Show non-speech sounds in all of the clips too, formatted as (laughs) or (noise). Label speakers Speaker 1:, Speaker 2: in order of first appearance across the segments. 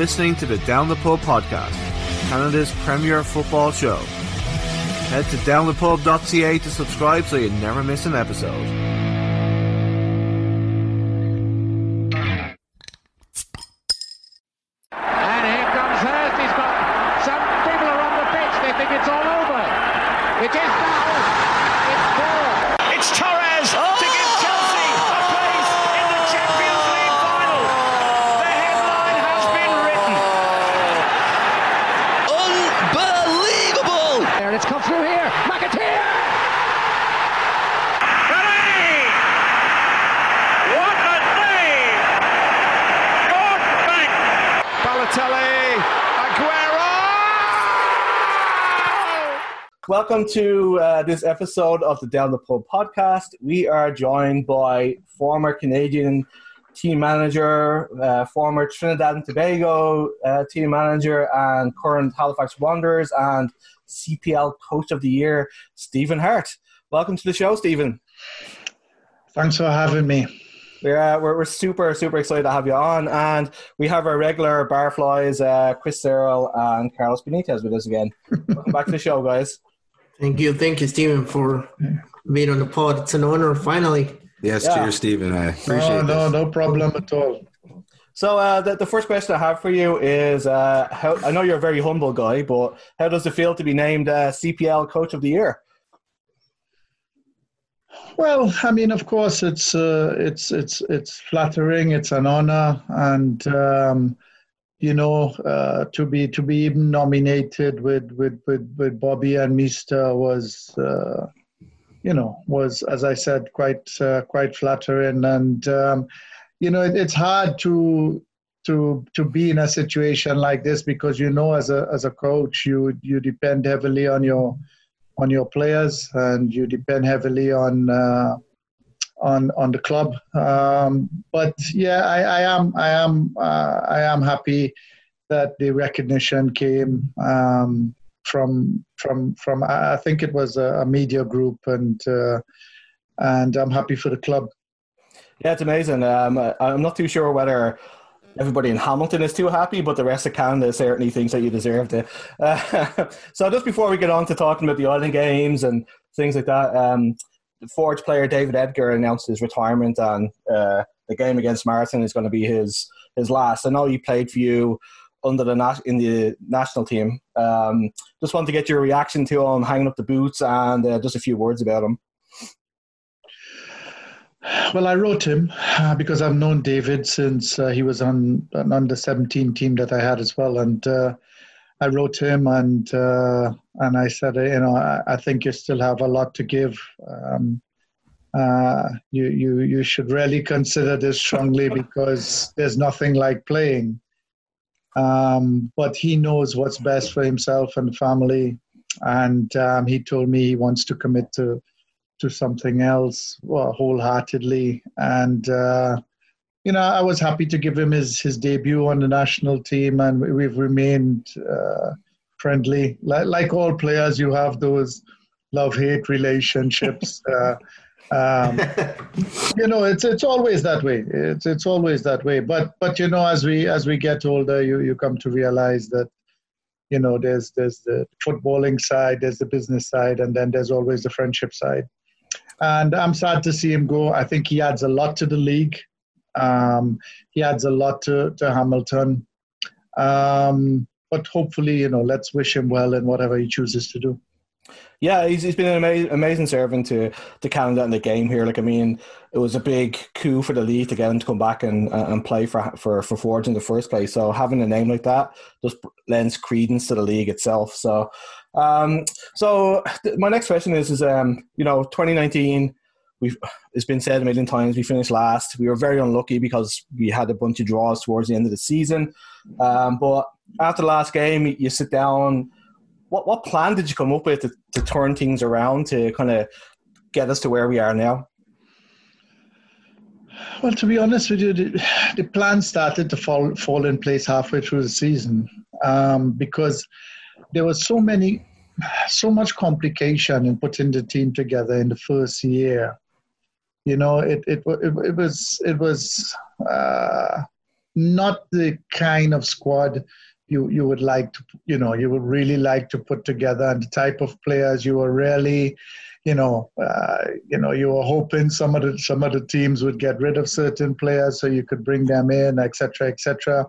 Speaker 1: Listening to the Down the Pub podcast, Canada's premier football show. Head to downthepub.ca to subscribe so you never miss an episode. Welcome to uh, this episode of the Down the Pub podcast. We are joined by former Canadian team manager, uh, former Trinidad and Tobago uh, team manager, and current Halifax Wanderers and CPL Coach of the Year, Stephen Hart. Welcome to the show, Stephen.
Speaker 2: Thanks for having me.
Speaker 1: We're, uh, we're, we're, super, super excited to have you on. And we have our regular barflies, uh, Chris Searle and Carlos Benitez with us again. Welcome back to the show, guys.
Speaker 3: Thank you. Thank you, Stephen, for being on the pod. It's an honor, finally.
Speaker 4: Yes, yeah. cheers, Stephen. I appreciate
Speaker 2: no,
Speaker 4: no,
Speaker 2: no problem at all.
Speaker 1: So uh, the, the first question I have for you is, uh, how, I know you're a very humble guy, but how does it feel to be named uh, CPL Coach of the Year?
Speaker 2: Well, I mean, of course, it's uh, it's it's it's flattering. It's an honor, and um, you know, uh, to be to be even nominated with with with, with Bobby and Mister was, uh, you know, was as I said, quite uh, quite flattering, and um, you know, it, it's hard to to to be in a situation like this because you know, as a as a coach, you you depend heavily on your on your players and you depend heavily on uh, on on the club. Um, but yeah, I, I, am I am uh, I am happy that the recognition came um, from from from I think it was a, a media group and uh, and I'm happy for the club.
Speaker 1: Yeah, it's amazing. Um, I'm not too sure whether everybody in Hamilton is too happy, but the rest of Canada certainly thinks that you deserved it. Uh, (laughs) so just before we get on to talking about the Island Games and things like that, um, Forge player David Edgar announced his retirement, and uh, the game against Marathon is going to be his his last. I know he played for you under the nat- in the national team. Um, just want to get your reaction to him hanging up the boots and uh, just a few words about him.
Speaker 2: Well, I wrote him uh, because I've known David since uh, he was on an under 17 team that I had as well, and uh, I wrote to him and uh, and I said, you know, I, I, think you still have a lot to give. Um, uh, you you you should really consider this strongly because there's nothing like playing. Um, but he knows what's best for himself and family, and um, he told me he wants to commit to to something else well, wholeheartedly and. Uh, you know, I was happy to give him his, his debut on the national team, and we've remained uh, friendly. Like, like all players, you have those love hate relationships. (laughs) uh, um, you know, it's it's always that way. It's it's always that way. But but you know, as we as we get older, you you come to realize that you know there's there's the footballing side, there's the business side, and then there's always the friendship side. And I'm sad to see him go. I think he adds a lot to the league. Um, he adds a lot to, to Hamilton. Um, but hopefully, you know, let's wish him well in whatever he chooses to do.
Speaker 1: Yeah, he's, he's been an amazing, amazing servant to, to Canada in the game here. Like, I mean, it was a big coup for the league to get him to come back and and play for for for Forge in the first place. So having a name like that just lends credence to the league itself. So, um, so my next question is is um, you know, 2019 we've it's been said a million times we finished last. We were very unlucky because we had a bunch of draws towards the end of the season. Um, but after the last game you sit down. What what plan did you come up with to, to turn things around to kind of get us to where we are now?
Speaker 2: Well to be honest with you the, the plan started to fall fall in place halfway through the season um, because there was so many so much complication in putting the team together in the first year you know, it it it, it was it was uh, not the kind of squad you you would like to you know you would really like to put together and the type of players you were really you know uh, you know you were hoping some of the some of the teams would get rid of certain players so you could bring them in etc etc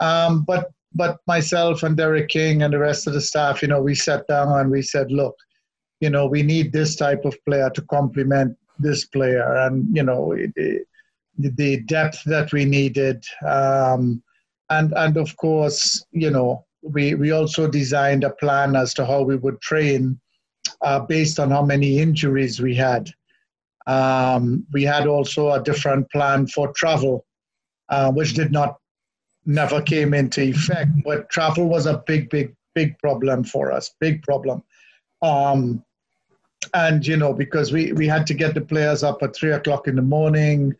Speaker 2: um, but but myself and Derek King and the rest of the staff you know we sat down and we said look you know we need this type of player to complement this player and you know the, the depth that we needed um, and and of course, you know, we we also designed a plan as to how we would train uh, based on how many injuries we had. Um, we had also a different plan for travel, uh, which did not never came into effect. But travel was a big, big, big problem for us. Big problem. Um, and you know, because we we had to get the players up at three o'clock in the morning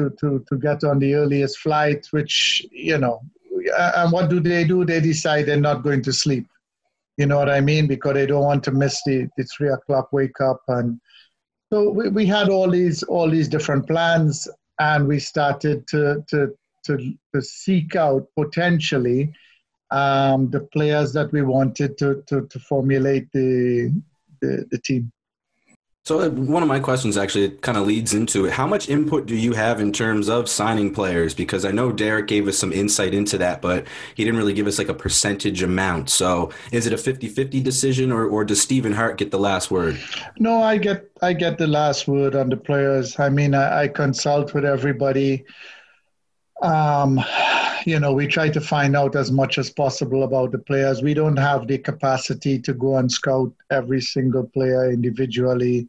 Speaker 2: to, to, to get on the earliest flight, which, you know, and what do they do? They decide they're not going to sleep. You know what I mean? Because they don't want to miss the, the three o'clock wake up. And so we, we had all these, all these different plans and we started to, to, to, to seek out potentially um, the players that we wanted to, to, to formulate the, the, the team.
Speaker 4: So uh, one of my questions actually kind of leads into it. How much input do you have in terms of signing players? Because I know Derek gave us some insight into that, but he didn't really give us like a percentage amount. So is it a 50-50 decision or, or does Stephen Hart get the last word?
Speaker 2: No, I get I get the last word on the players. I mean, I, I consult with everybody. Um, you know, we try to find out as much as possible about the players. We don't have the capacity to go and scout every single player individually.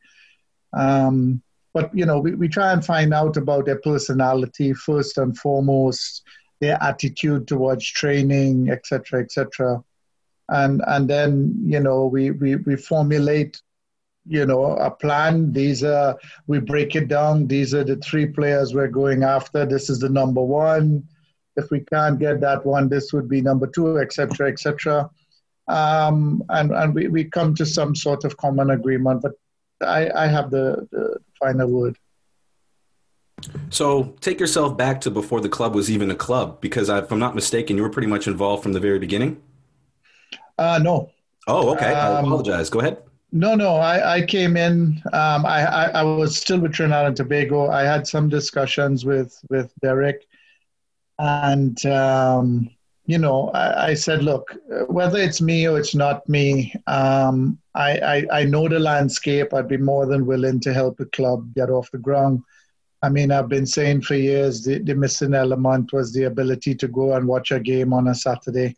Speaker 2: Um, but, you know, we, we try and find out about their personality first and foremost, their attitude towards training, etc., etc. And, and then, you know, we, we, we formulate you know a plan these are we break it down these are the three players we're going after this is the number one if we can't get that one, this would be number two, etc., etc. Um, and and we, we come to some sort of common agreement. But I, I have the, the final word.
Speaker 4: So take yourself back to before the club was even a club, because if I'm not mistaken, you were pretty much involved from the very beginning.
Speaker 2: Uh, no.
Speaker 4: Oh, okay. Um, I apologize. Go ahead.
Speaker 2: No, no. I, I came in. Um, I, I, I was still with Trinidad and Tobago. I had some discussions with with Derek, and, um, you know, I, I, said, look, whether it's me or it's not me, um, I, I, I know the landscape. I'd be more than willing to help the club get off the ground. I mean, I've been saying for years the, the missing element was the ability to go and watch a game on a Saturday.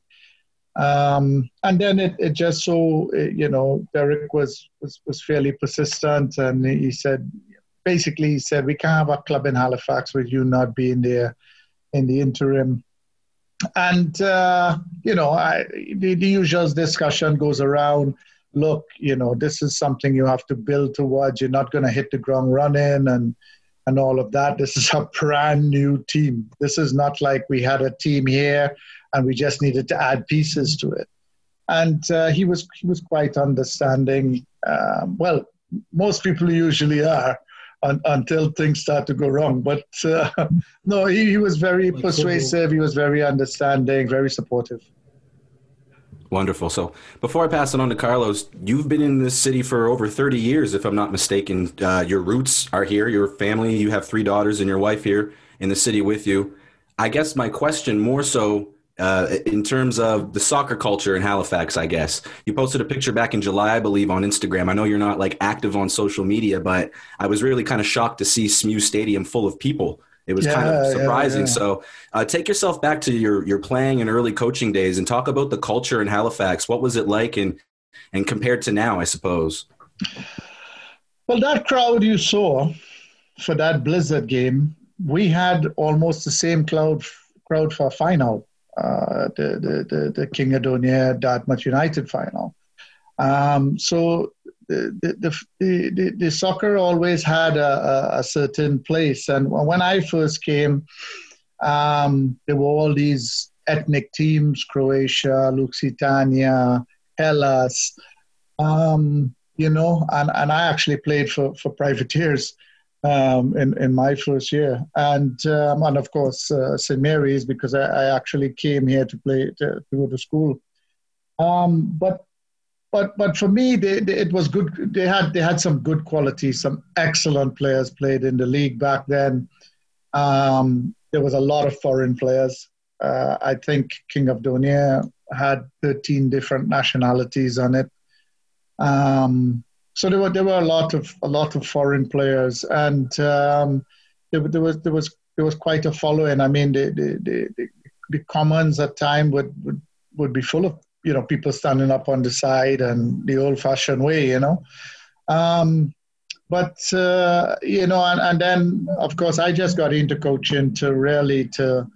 Speaker 2: Um, and then it, it just so, you know, Derek was, was, was fairly persistent and he said, basically, he said, we can't have a club in Halifax with you not being there in the interim. And, uh, you know, I, the, the usual discussion goes around look, you know, this is something you have to build towards. You're not going to hit the ground running and, and all of that. This is a (laughs) brand new team. This is not like we had a team here and we just needed to add pieces to it. And uh, he was he was quite understanding. Um, well, most people usually are un, until things start to go wrong. But uh, (laughs) no, he, he, was very like persuasive. He was very understanding, very supportive.
Speaker 4: Wonderful. So before I pass it on to Carlos, you've been in this city for over 30 years, if I'm not mistaken. Uh, your roots are here, your family, you have three daughters and your wife here in the city with you. I guess my question more so uh, in terms of the soccer culture in Halifax, I guess. You posted a picture back in July, I believe, on Instagram. I know you're not like active on social media, but I was really kind of shocked to see SMU Stadium full of people. It was yeah, kind of surprising. Yeah, yeah. So, uh, take yourself back to your your playing and early coaching days, and talk about the culture in Halifax. What was it like, and and compared to now, I suppose.
Speaker 2: Well, that crowd you saw for that Blizzard game, we had almost the same crowd crowd for a final uh, the, the, the, the King of Donair Dartmouth United final. Um, so the, the, the, the, soccer always had a, a, certain place. And when I first came, um, there were all these ethnic teams Croatia, Lusitania, Hellas, um, you know, and, and I actually played for, for privateers. Um, in in my first year, and um, and of course uh, St Mary's because I, I, actually came here to play to, to go to school. Um, but but but for me, they, they, it was good. They had they had some good qualities. Some excellent players played in the league back then. Um, there was a lot of foreign players. Uh, I think King of Donair had 13 different nationalities on it. Um, so there were there were a lot of a lot of foreign players, and um, there, there, was there was there was quite a following. I mean, the the, the, the commons at time would, would would be full of you know people standing up on the side and the old-fashioned way, you know. Um, but uh, you know, and, and then of course I just got into coaching to really to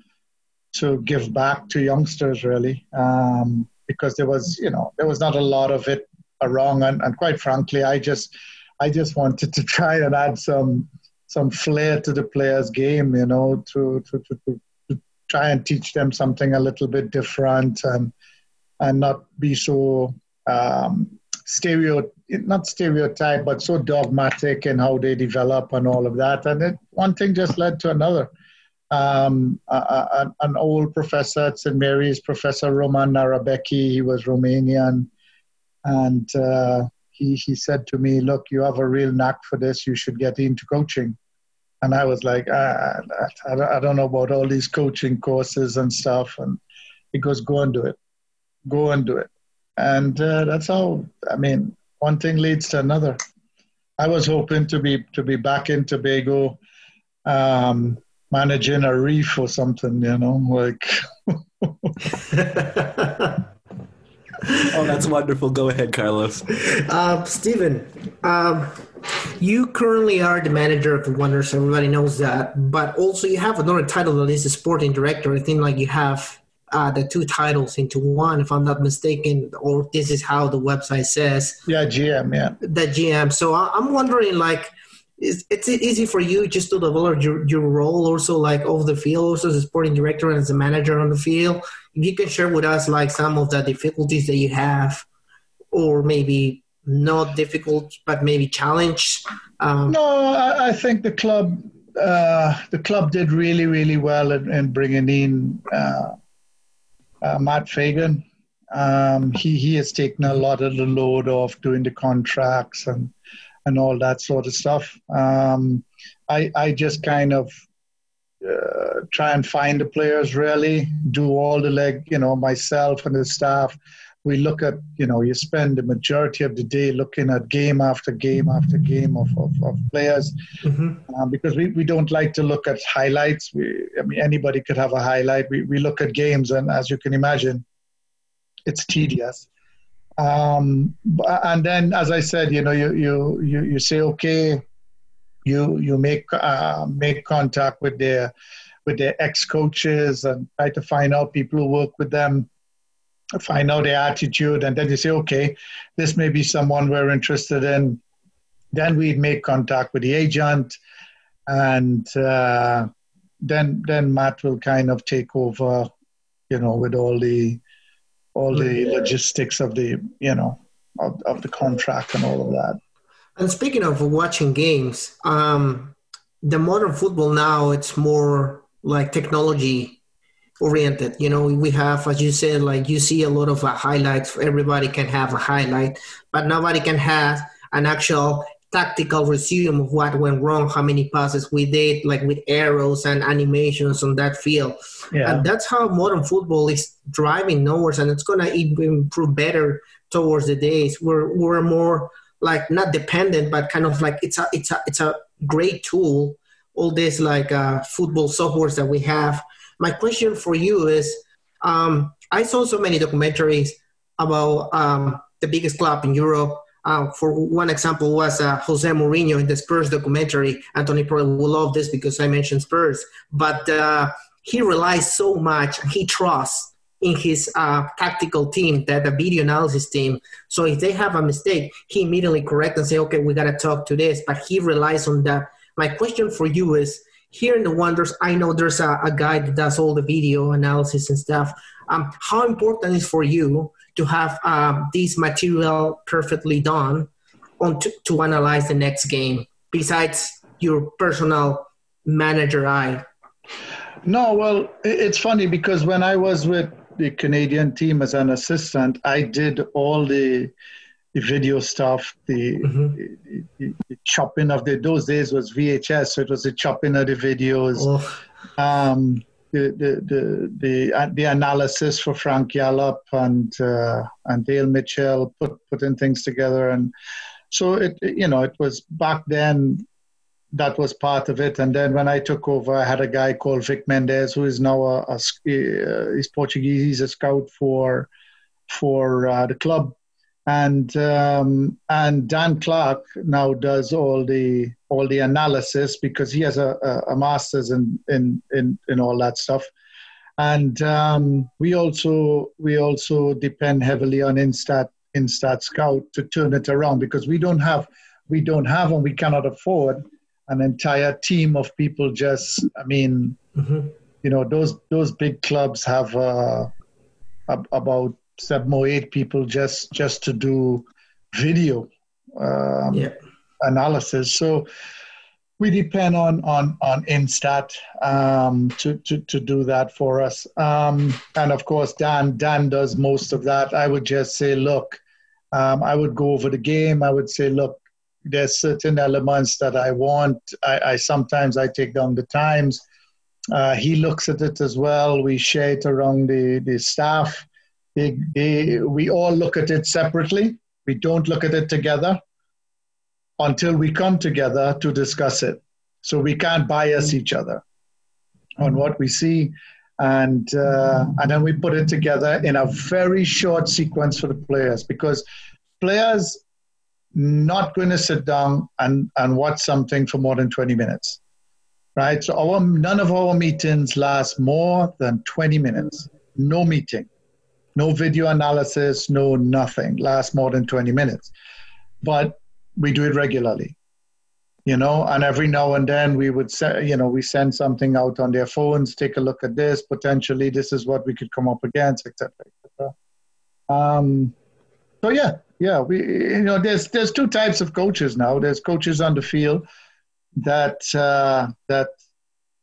Speaker 2: to give back to youngsters really um, because there was you know there was not a lot of it around and, and quite frankly I just I just wanted to (laughs) try and add some some flair to the players game you know to to, to, to, to try and teach them something a little bit different and and not be so um, stereo not stereotype but so dogmatic in how they develop and all of that and it, one thing just led to another um, a, a, an old professor at St. Mary's, Professor Roman Narabeki. He was Romanian. And uh, he, he said to me, Look, you have a real knack for this. You should get into coaching. And I was like, ah, I, I don't know about all these coaching courses and stuff. And he goes, Go and do it. Go and do it. And uh, that's how, I mean, one thing leads to another. I was hoping to be to be back in Tobago um, managing a reef or something, you know, like. (laughs) (laughs) (laughs)
Speaker 4: oh, that's wonderful. Go ahead, Carlos.
Speaker 3: Uh, Stephen, um, you currently are the manager of the Wanderers. Everybody knows that. But also, you have another title that is a sporting director. I think like you have uh, the two titles into one, if I'm not mistaken, or this is how the website says.
Speaker 2: Yeah, GM. Yeah,
Speaker 3: the GM. So I'm wondering, like, is it's easy for you just to develop your, your role also like off the field also as a sporting director and as a manager on the field if you can share with us like some of the difficulties that you have or maybe not difficult but maybe challenge
Speaker 2: um, no I, I, think the club uh, the club did really really well in, in bringing in uh, uh, Matt Fagan um, he he has taken a lot of the load off doing the contracts and and all that sort of stuff. Um, I, I just kind of uh, try and find the players really, do all the leg, you know, myself and the staff. We look at, you know, you spend the majority of the day looking at game after game after game of, of, of players mm-hmm. um, because we, we don't like to look at highlights. We, I mean, anybody could have a highlight. We, we look at games, and as you can imagine, it's tedious. Um, and then, as I said, you know, you you you, you say, okay, you you make uh, make contact with their with their ex coaches and try to find out people who work with them, find out their attitude, and then you say, okay, this may be someone we're interested in. Then we'd make contact with the agent, and uh, then then Matt will kind of take over, you know, with all the all the logistics of the you know of, of the contract and all of that.
Speaker 3: And speaking of watching games, um, the modern football now it's more like technology oriented. You know, we have, as you said, like you see a lot of uh, highlights. Everybody can have a highlight, but nobody can have an actual tactical resume of what went wrong, how many passes we did, like with arrows and animations on that field. Yeah. And that's how modern football is driving north, and it's going to improve better towards the days. We're, we're more like not dependent, but kind of like it's a, it's a, it's a great tool. All this like uh, football softwares that we have. My question for you is, um, I saw so many documentaries about um, the biggest club in Europe uh, for one example was uh, Jose Mourinho in the Spurs documentary. Anthony probably will love this because I mentioned Spurs, but uh, he relies so much, he trusts in his uh, tactical team, that the video analysis team. So if they have a mistake, he immediately correct and say, okay, we got to talk to this. But he relies on that. My question for you is, here in the Wanderers, I know there's a, a guy that does all the video analysis and stuff. Um, how important is for you to have um, this material perfectly done on to, to analyze the next game besides your personal manager eye?
Speaker 2: No, well, it's funny because when I was with the Canadian team as an assistant, I did all the the video stuff, the, mm-hmm. the, the, chopping of the those days was VHS, so it was the chopping of the videos, oh. um, the, the the the uh, the analysis for Frank Yallop and uh, and Dale Mitchell put putting things together, and so it you know it was back then that was part of it. And then when I took over, I had a guy called Vic Mendes, who is now a, a uh, he's Portuguese. He's a scout for for uh, the club, and um, and Dan Clark now does all the all the analysis because he has a, a, a master's in, in in in all that stuff. And um, we also we also depend heavily on Instat Instat Scout to turn it around because we don't have we don't have and we cannot afford an entire team of people just i mean mm-hmm. you know those those big clubs have uh, about seven or eight people just just to do video um, yeah. analysis so we depend on on on instat um, to, to to do that for us um, and of course dan dan does most of that i would just say look um, i would go over the game i would say look there's certain elements that I want. I, I sometimes I take down the times. Uh, he looks at it as well. We share it around the, the staff. We all look at it separately. We don't look at it together until we come together to discuss it. So we can't bias each other on what we see. And, uh, and then we put it together in a very short sequence for the players because players not going to sit down and, and watch something for more than 20 minutes. Right? So our none of our meetings last more than 20 minutes. No meeting. No video analysis, no nothing. Lasts more than 20 minutes. But we do it regularly. You know, and every now and then we would say, you know, we send something out on their phones, take a look at this, potentially this is what we could come up against, etc. etc. Um, so yeah, yeah, we you know there's there's two types of coaches now. There's coaches on the field that uh, that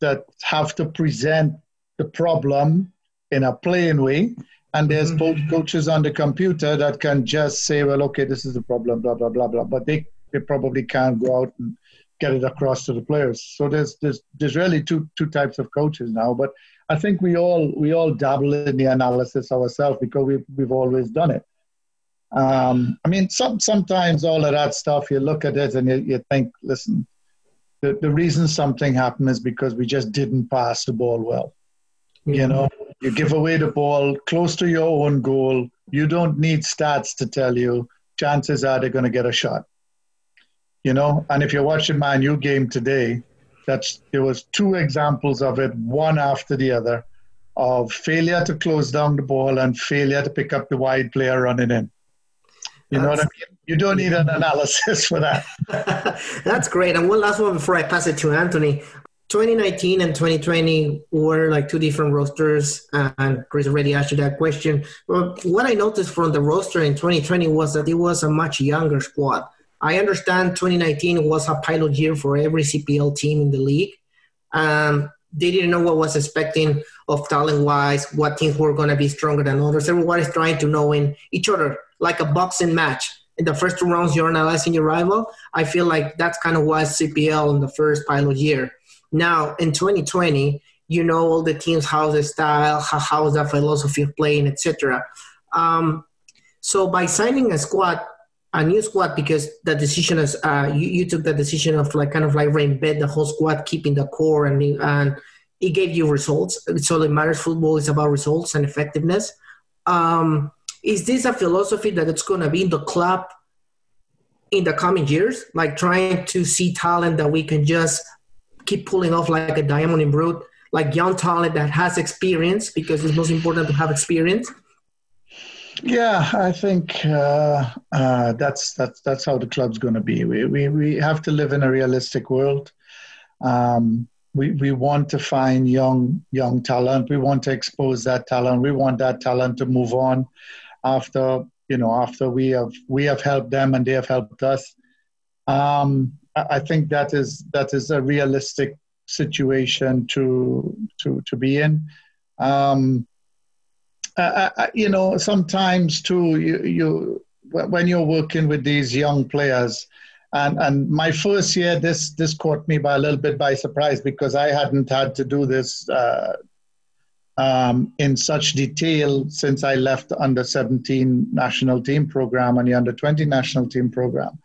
Speaker 2: that have to present the problem in a plain way, and there's mm-hmm. coaches on the computer that can just say, well, okay, this is the problem, blah blah blah blah, but they they probably can't go out and get it across to the players. So there's there's there's really two two types of coaches now, but I think we all we all dabble in the analysis ourselves because we've we've always done it. Um, I mean, some, sometimes all of that stuff, you look at it and you, you think, listen, the, the reason something happened is because we just didn't pass the ball well. Mm-hmm. You know, you give away the ball close to your own goal. You don't need stats to tell you chances are they're going to get a shot. You know, and if you're watching my new game today, that's there was two examples of it, one after the other, of failure to close down the ball and failure to pick up the wide player running in. You know what I mean? You don't need an analysis for that. (laughs)
Speaker 3: That's great. And one last one before I pass it to Anthony. 2019 and 2020 were like two different rosters, and Chris already asked you that question. But what I noticed from the roster in 2020 was that it was a much younger squad. I understand 2019 was a pilot year for every CPL team in the league. Um, they didn't know what was expecting of talent wise, what teams were going to be stronger than others. Everyone is trying to know in each other like a boxing match. In the first two rounds, you're analyzing your rival. I feel like that's kind of was CPL in the first pilot year. Now, in 2020, you know all the teams, how the style, how, how the philosophy of playing, etc. Um, so by signing a squad, a new squad, because the decision is, uh, you, you took the decision of like kind of like reinvent the whole squad, keeping the core, and and it gave you results. So the matters football is about results and effectiveness. Um, is this a philosophy that it's going to be in the club in the coming years? Like trying to see talent that we can just keep pulling off like a diamond in brute, like young talent that has experience because it's most important to have experience.
Speaker 2: Yeah, I think uh, uh, that's that's that's how the club's going to be. We, we we have to live in a realistic world. Um, we we want to find young young talent. We want to expose that talent. We want that talent to move on after you know after we have we have helped them and they have helped us. Um, I think that is that is a realistic situation to to to be in. Um, I, I, you know, sometimes too, you, you when you're working with these young players, and and my first year, this this caught me by a little bit by surprise because I hadn't had to do this uh, um, in such detail since I left the under 17 national team program and the under 20 national team program.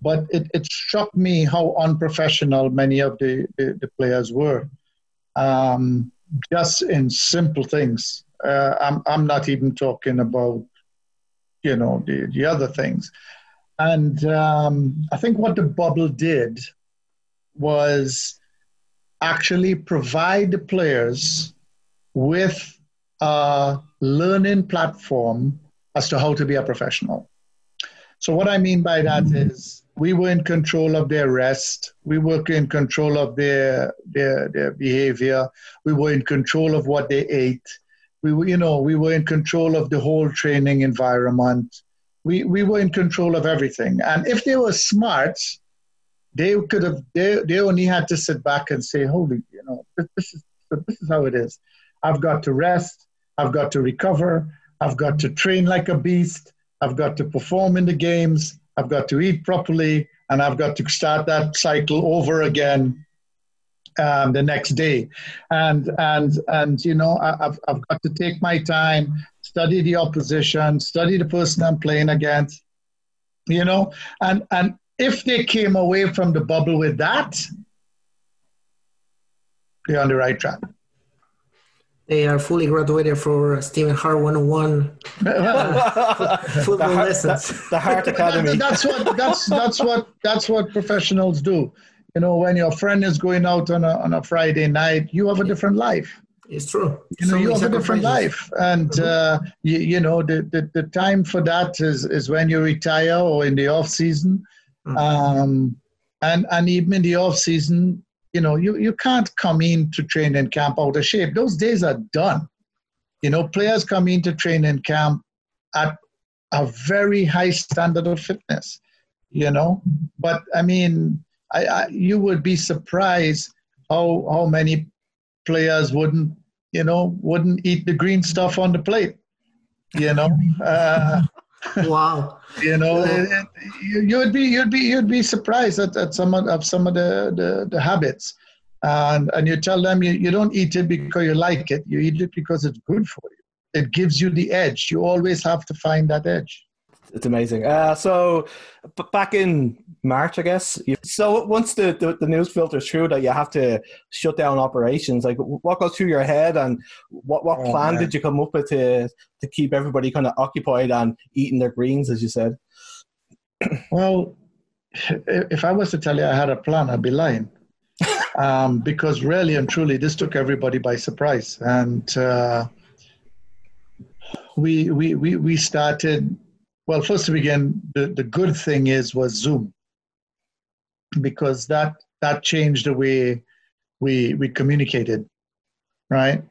Speaker 2: But it, it struck me how unprofessional many of the, the, the players were, um, just in simple things. Uh, I'm, I'm not even talking about, you know, the, the other things. And um, I think what the bubble did was actually provide the players with a learning platform as to how to be a professional. So, what I mean by that mm-hmm. is we were in control of their rest, we were in control of their, their, their behavior, we were in control of what they ate, we were, you know, we were in control of the whole training environment. We, we were in control of everything. And if they were smart, they could have, they, they only had to sit back and say, holy, you know, this, this is, this is how it is. I've got to rest, I've got to recover, I've got to train like a beast, I've got to perform in the games, I've got to eat properly, and I've got to start that cycle over again um, the next day. And and and you know, I, have I've got to take my time, study the opposition, study the person I'm playing against. You know, and and if they came away from the bubble with that, they're on the right track.
Speaker 3: They are fully graduated for Stephen Hart 101 uh, (laughs) football
Speaker 1: the heart,
Speaker 3: lessons.
Speaker 1: The, the Hart Academy.
Speaker 2: that's what that's that's what that's what professionals do. You know, when your friend is going out on a on a Friday night, you have a different life.
Speaker 3: It's true.
Speaker 2: You know, so you have a different life, and mm-hmm. uh, you, you know the, the the time for that is is when you retire or in the off season, mm-hmm. um, and and even in the off season, you know, you, you can't come in to train and camp out of shape. Those days are done. You know, players come in to train and camp at a very high standard of fitness, you know. But I mean, I, I, you would be surprised how how many players wouldn't, you know, wouldn't eat the green stuff on the plate, you know. Uh,
Speaker 3: wow. (laughs)
Speaker 2: you know, it, it, you, would be you'd be you'd be surprised at, at some of, of some of the, the, the habits. And and you tell them you, you don't eat it because you like it, you eat it because it's good for you. It gives you the edge. You always have to find that edge
Speaker 1: it's amazing. Uh, so back in March, I guess. So once the, the, the, news filters through that you have to shut down operations, like what goes through your head, and what what oh, plan man. did you come up with to to keep everybody kind of occupied and eating their greens, as you said?
Speaker 2: Well, if I was to tell you I had a plan, I'd be lying. (laughs) um, because really and truly, this took everybody by surprise, and uh, we we we we started well, first to begin, the, the good thing is was Zoom because that that changed the way we we communicated, right?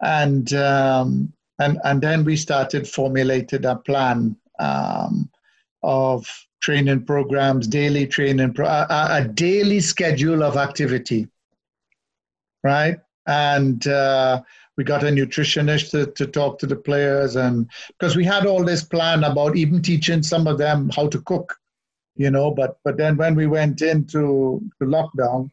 Speaker 2: And um, and and then we started formulated a plan um, of training programs, daily training, pro- a, a, daily schedule of activity, right? And uh, we got a nutritionist to, to talk to the players and because we had all this plan about even teaching some of them how to cook you know but but then when we went into to lockdown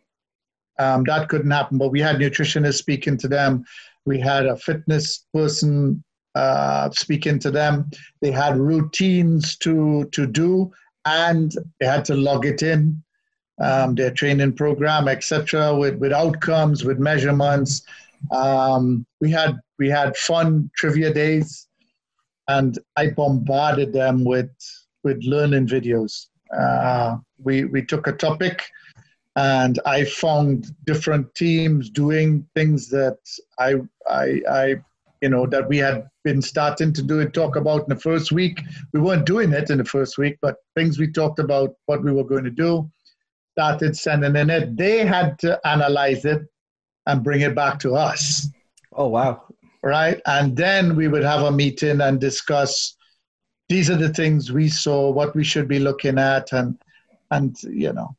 Speaker 2: um, that couldn't happen but we had nutritionists speaking to them. We had a fitness person uh, speaking to them. They had routines to to do and they had to log it in um, their training program etc with with outcomes with measurements um, we had we had fun trivia days, and I bombarded them with with learning videos. Uh, we we took a topic, and I found different teams doing things that I I I you know that we had been starting to do and talk about in the first week. We weren't doing it in the first week, but things we talked about what we were going to do. Started sending in it. They had to analyze it and bring it back to us.
Speaker 1: Oh, wow.
Speaker 2: Right. And then we would have a meeting and discuss these are the things we saw, what we should be looking at, and, and you know.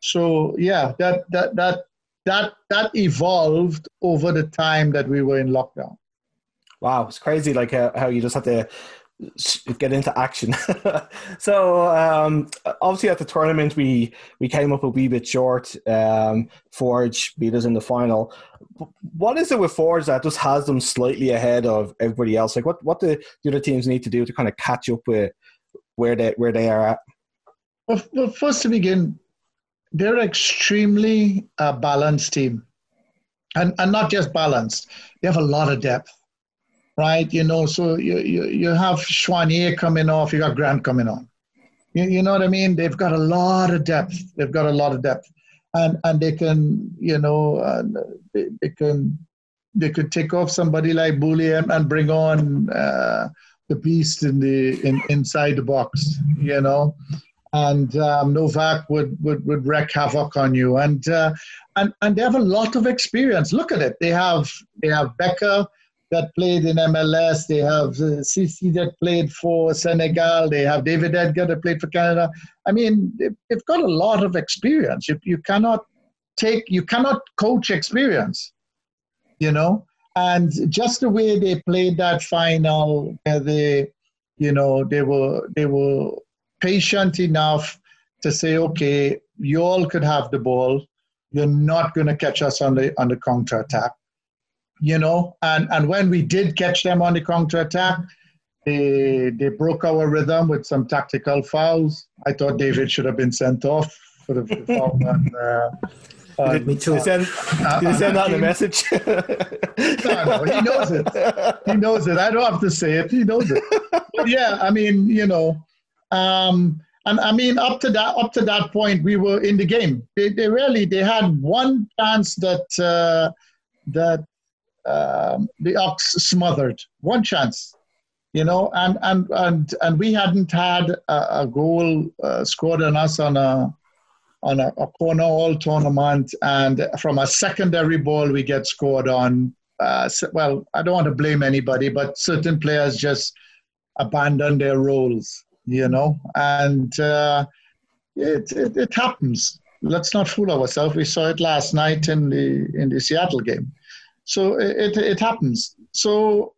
Speaker 2: So yeah, that that that that that evolved over the time that we were in lockdown.
Speaker 1: Wow, it's crazy like how, how you just have to get into action. (laughs) so um, obviously at the tournament we we came up a wee bit short. Um, Forge beat us in the final. What is it with Forge that just has them slightly ahead of everybody else? Like what what do the other teams need to do to kind of catch up with where they where they are at?
Speaker 2: Well, well first to begin, they're extremely uh, balanced team, and and not just balanced. They have a lot of depth right? You know, so you, you, you have Choinière coming off, you got Grant coming on. You, you know what I mean? They've got a lot of depth. They've got a lot of depth. And, and they can, you know, uh, they, they, can they could take off somebody like Boulay and, and bring on uh, the beast in the in, inside the box, you know. And um, Novak would, would, would wreak havoc on you, and uh, and and they have a lot of experience. Look at it. They have they have Bekker, that played in MLS. They have uh, CC that played for Senegal. They have David Edgar that played for Canada. I mean, they've got a lot of experience. You, you cannot take, you cannot coach experience, you know. And just the way they played that final, uh, they, you know, they were they were patient enough to say, okay, you all could have the ball. You're not going to catch us on the on the counter attack you know, and, and when we did catch them on the counter attack, they they broke our rhythm with some tactical fouls. I thought David should have been sent off for the, the foul. (laughs) And, uh,
Speaker 1: uh, Me too. Did you send, uh, did you send out the message? (laughs)
Speaker 2: no, no, he knows it. He knows it. I don't have to say it. He knows it. But yeah, I mean, you know, um, and I mean, up to that up to that point, we were in the game. They, they really they had one chance that uh, that um, the Ox smothered. One chance, you know, and and and and we hadn't had a, a goal uh, scored on us on a on a, a, corner all tournament, and from a secondary ball we get scored on. Uh, well, I don't want to blame anybody, but certain players just abandon their roles, you know, and uh, it, it, it happens. Let's not fool ourselves. We saw it last night in the in the Seattle game so it, it happens. So,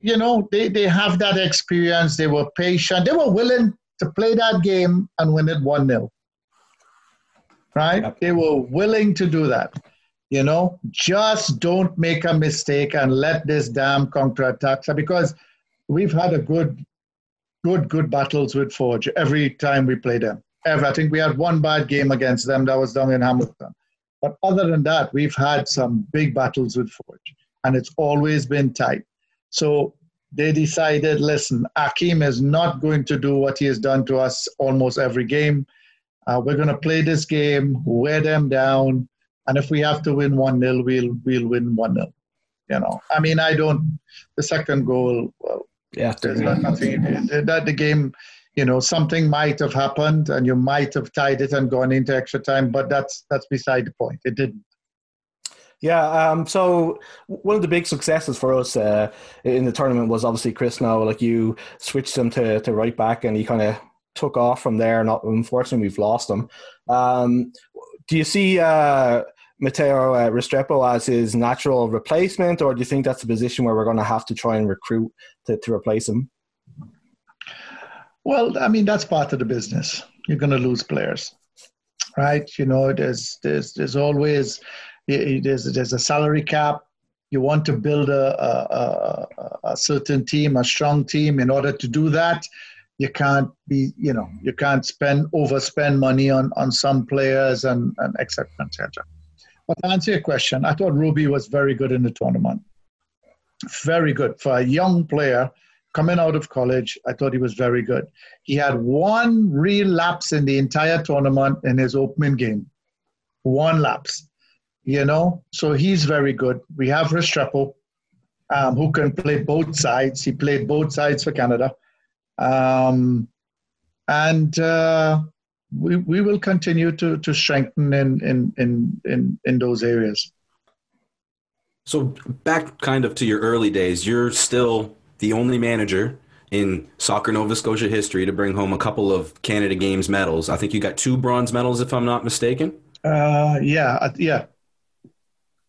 Speaker 2: you know, they, they have that experience. They were patient. They were willing to play that game and win it 1 0. Right? Yep. They were willing to do that. You know, just don't make a mistake and let this damn counterattack. Because we've had a good, good, good battles with Forge every time we play them. Ever. I think we had one bad game against them that was down in Hamilton. But other than that, we've had some big battles with Forge, and it's always been tight. So they decided, listen, Akeem is not going to do what he has done to us almost every game. Uh, we're going to play this game, wear them down, and if we have to win 1 0, we'll, we'll win 1 0. You know, I mean, I don't, the second goal, well, yeah, there's nothing, that the game, you know something might have happened and you might have tied it and gone into extra time but that's that's beside the point it didn't
Speaker 1: yeah, um, so one of the big successes for us uh, in the tournament was obviously Chris Now. Like you switched him to, to right back, and he kind of took off from there. Not unfortunately, we've lost him. Um, do you see uh, Mateo uh, Restrepo as his natural replacement, or do you think that's a position where we're going to have to try and recruit to, to replace him?
Speaker 2: Well, I mean that's part of the business. You're going to lose players, right? You know, there's there's there's always there's there's a salary cap. You want to build a, a, a, certain team, a strong team. In order to do that, you can't be, you know, you can't spend overspend money on on some players and and etc. etc. But to answer your question, I thought Ruby was very good in the tournament. Very good for a young player coming out of college, I thought he was very good. He had one real lapse in the entire tournament in his opening game. One lapse, you know? So he's very good. We have Restrepo, um, who can play both sides. He played both sides for Canada. Um, and uh, we, we will continue to, to strengthen in, in, in, in, in those areas.
Speaker 4: So back kind of to your early days, you're still the only manager in Soccer Nova Scotia history to bring home a couple of Canada Games medals. I think you got two bronze medals, if I'm not mistaken.
Speaker 2: Uh, yeah, yeah.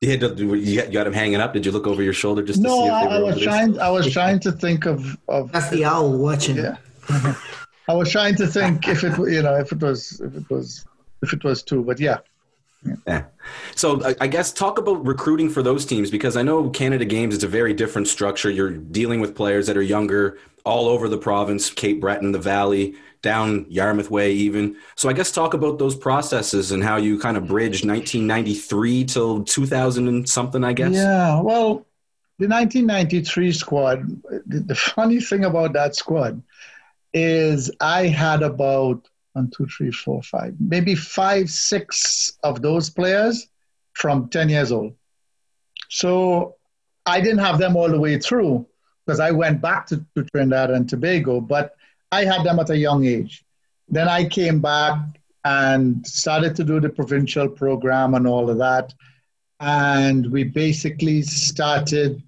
Speaker 4: You had to, you got him hanging up. Did you look over your shoulder just
Speaker 2: no,
Speaker 4: to see if they
Speaker 2: I, I was trying. I was (laughs) trying to think of of.
Speaker 3: That's the owl watching.
Speaker 2: Yeah. (laughs) I was trying to think if it you know if it was if it was if it was two, but yeah.
Speaker 4: Yeah. So I, guess talk about recruiting for those teams because I know Canada Games is a very different structure. You're dealing with players that are younger all over the province, Cape Breton, the Valley, down Yarmouth Way, even. So I guess talk about those processes and how you kind of bridged 1993 till 2000 and something. I guess.
Speaker 2: Yeah. Well, the 1993 squad. The funny thing about that squad is I had about one, two, three, four, five, maybe five, six of those players from 10 years old. So I didn't have them all the way through because I went back to, to Trinidad and Tobago, but I had them at a young age. Then I came back and started to do the provincial program and all of that. And we basically started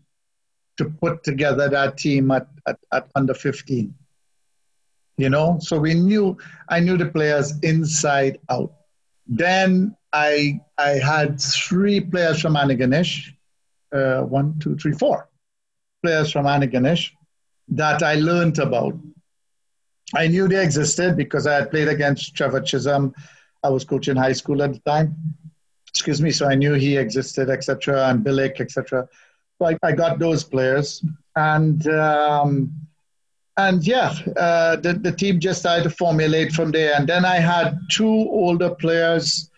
Speaker 2: to put together that team at, at, at under 15 you know? So we knew i knew the players inside out. Then i i had three players from antigonish uh, one two three four players from antigonish that i learned about. I knew they existed because i had played against trevor chisholm. I was coaching high school at the time. Excuse me so i knew he existed etc and billick etc so I, I got those players. And um, and yeah, uh, the, the team just started to formulate from there. And then I had two older players,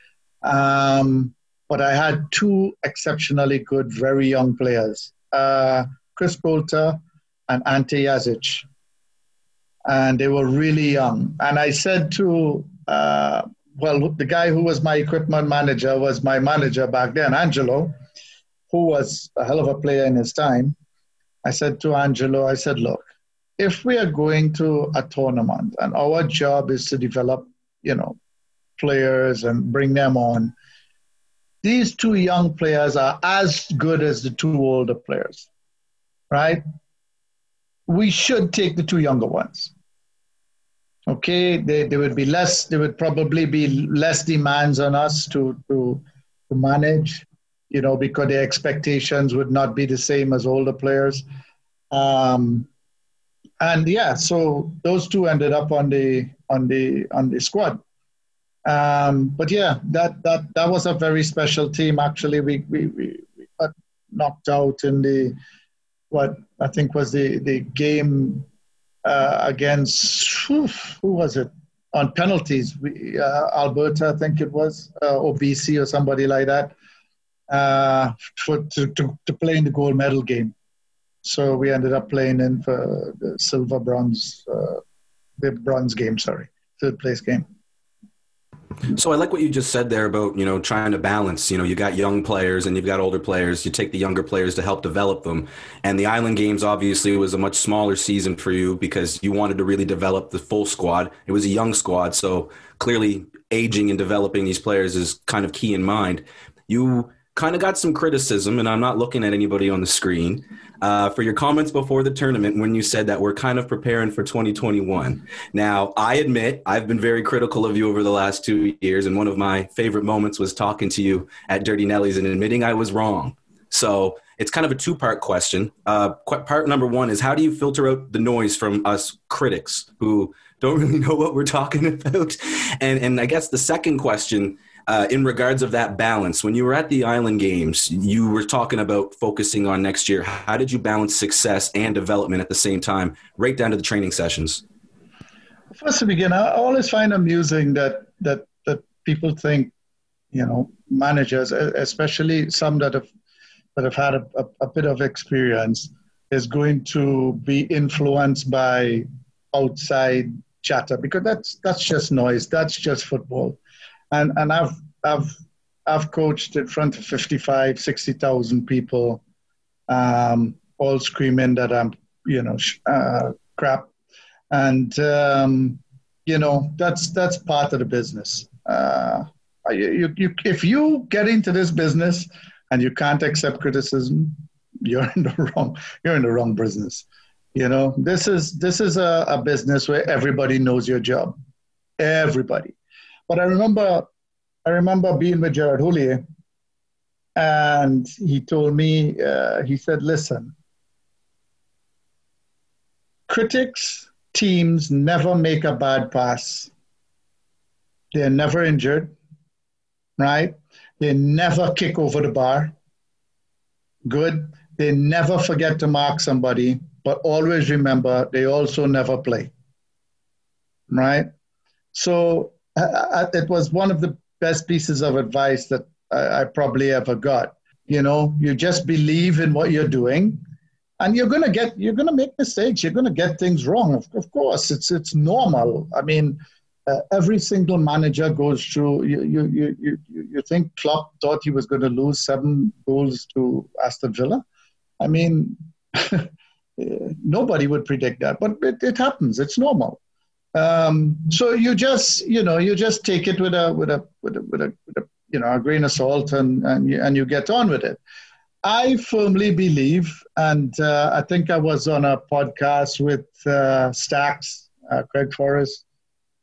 Speaker 2: um, but I had two exceptionally good, very young players uh, Chris Bolter and Ante Jazic. And they were really young. And I said to, uh, well, the guy who was my equipment manager was my manager back then, Angelo, who was a hell of a player in his time. I said to Angelo, I said, look, if we are going to a tournament and our job is to develop, you know, players and bring them on, these two young players are as good as the two older players, right? We should take the two younger ones. Okay, they, they would be less, there would probably be less demands on us to, to, to manage, you know, because their expectations would not be the same as older players. Um, and yeah, so those two ended up on the on the on the squad. Um, but yeah, that that that was a very special team. Actually, we we, we, we got knocked out in the what I think was the the game uh, against who, who was it on penalties? We, uh, Alberta, I think it was, uh, or BC or somebody like that, uh, for to, to to play in the gold medal game. So we ended up playing in for the silver bronze, uh, the bronze game, sorry, third place game.
Speaker 4: So I like what you just said there about, you know, trying to balance, you know, you got young players and you've got older players. You take the younger players to help develop them. And the Island Games obviously was a much smaller season for you because you wanted to really develop the full squad. It was a young squad, so clearly aging and developing these players is kind of key in mind. You kind of got some criticism, and I'm not looking at anybody on the screen, uh, for your comments before the tournament when you said that we're kind of preparing for 2021. Now, I admit I've been very critical of you over the last two years, and one of my favorite moments was talking to you at Dirty Nellies and admitting I was wrong. So it's kind of a two part question. Uh, part number one is how do you filter out the noise from us critics who don't really (laughs) know what we're talking about? And, and I guess the second question uh, in regards of that balance when you were at the island games you were talking about focusing on next year. How did you balance success and development at the same time right down to the training sessions?
Speaker 2: First to begin i always find amusing that that that people think you know managers especially some that have that have had a, a, a bit of experience is going to be influenced by outside chatter because that's that's just noise. That's just football and and I've I've I've coached in front of 55, 60,000 people, um, all screaming that I'm, you know, uh, crap, and um, you know that's that's part of the business. Uh, you, you, if you get into this business and you can't accept criticism, you're in the (laughs) wrong you're in the wrong business. You know, this is this is a, a business where everybody knows your job, everybody. But I remember, I remember being with Gerard Houllier, and he told me, uh, he said, "Listen, critics, teams never make a bad pass. They're never injured, right? They never kick over the bar. Good. They never forget to mark somebody." but always remember they also never play. Right? So it was one of the best pieces of advice that I, I probably ever got. You know, you just believe in what you're doing and you're gonna get you're gonna make mistakes you're gonna get things wrong of, of course it's it's normal i mean uh, every single manager goes through you you you you, you think Klopp thought he was going to lose seven goals to aston villa i mean (laughs) nobody would predict that, but it, it happens. It's normal. Um, so you just, you know, you just take it with a, with a, with a, with a, with a you know, a grain of salt, and and you, and you get on with it. I firmly believe, and uh, I think I was on a podcast with uh, Stacks, uh, Craig Forrest,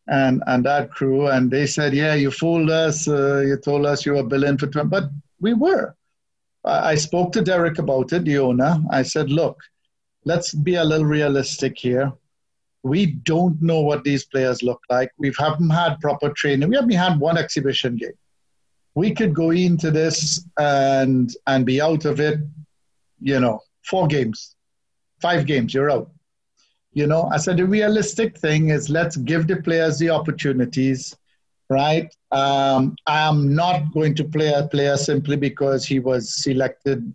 Speaker 2: and and that crew, and they said, "Yeah, you fooled us. Uh, you told us you were billing for 20, but we were." I spoke to Derek about it, the owner. I said, "Look, let's be a little realistic here. We don't know what these players look like. We haven't had proper training. We haven't had one exhibition game. We could go into this and and be out of it, you know, four games, five games, you're out. You know, I said the realistic thing is let's give the players the opportunities, right? Um, I'm not going to play a player simply because he was selected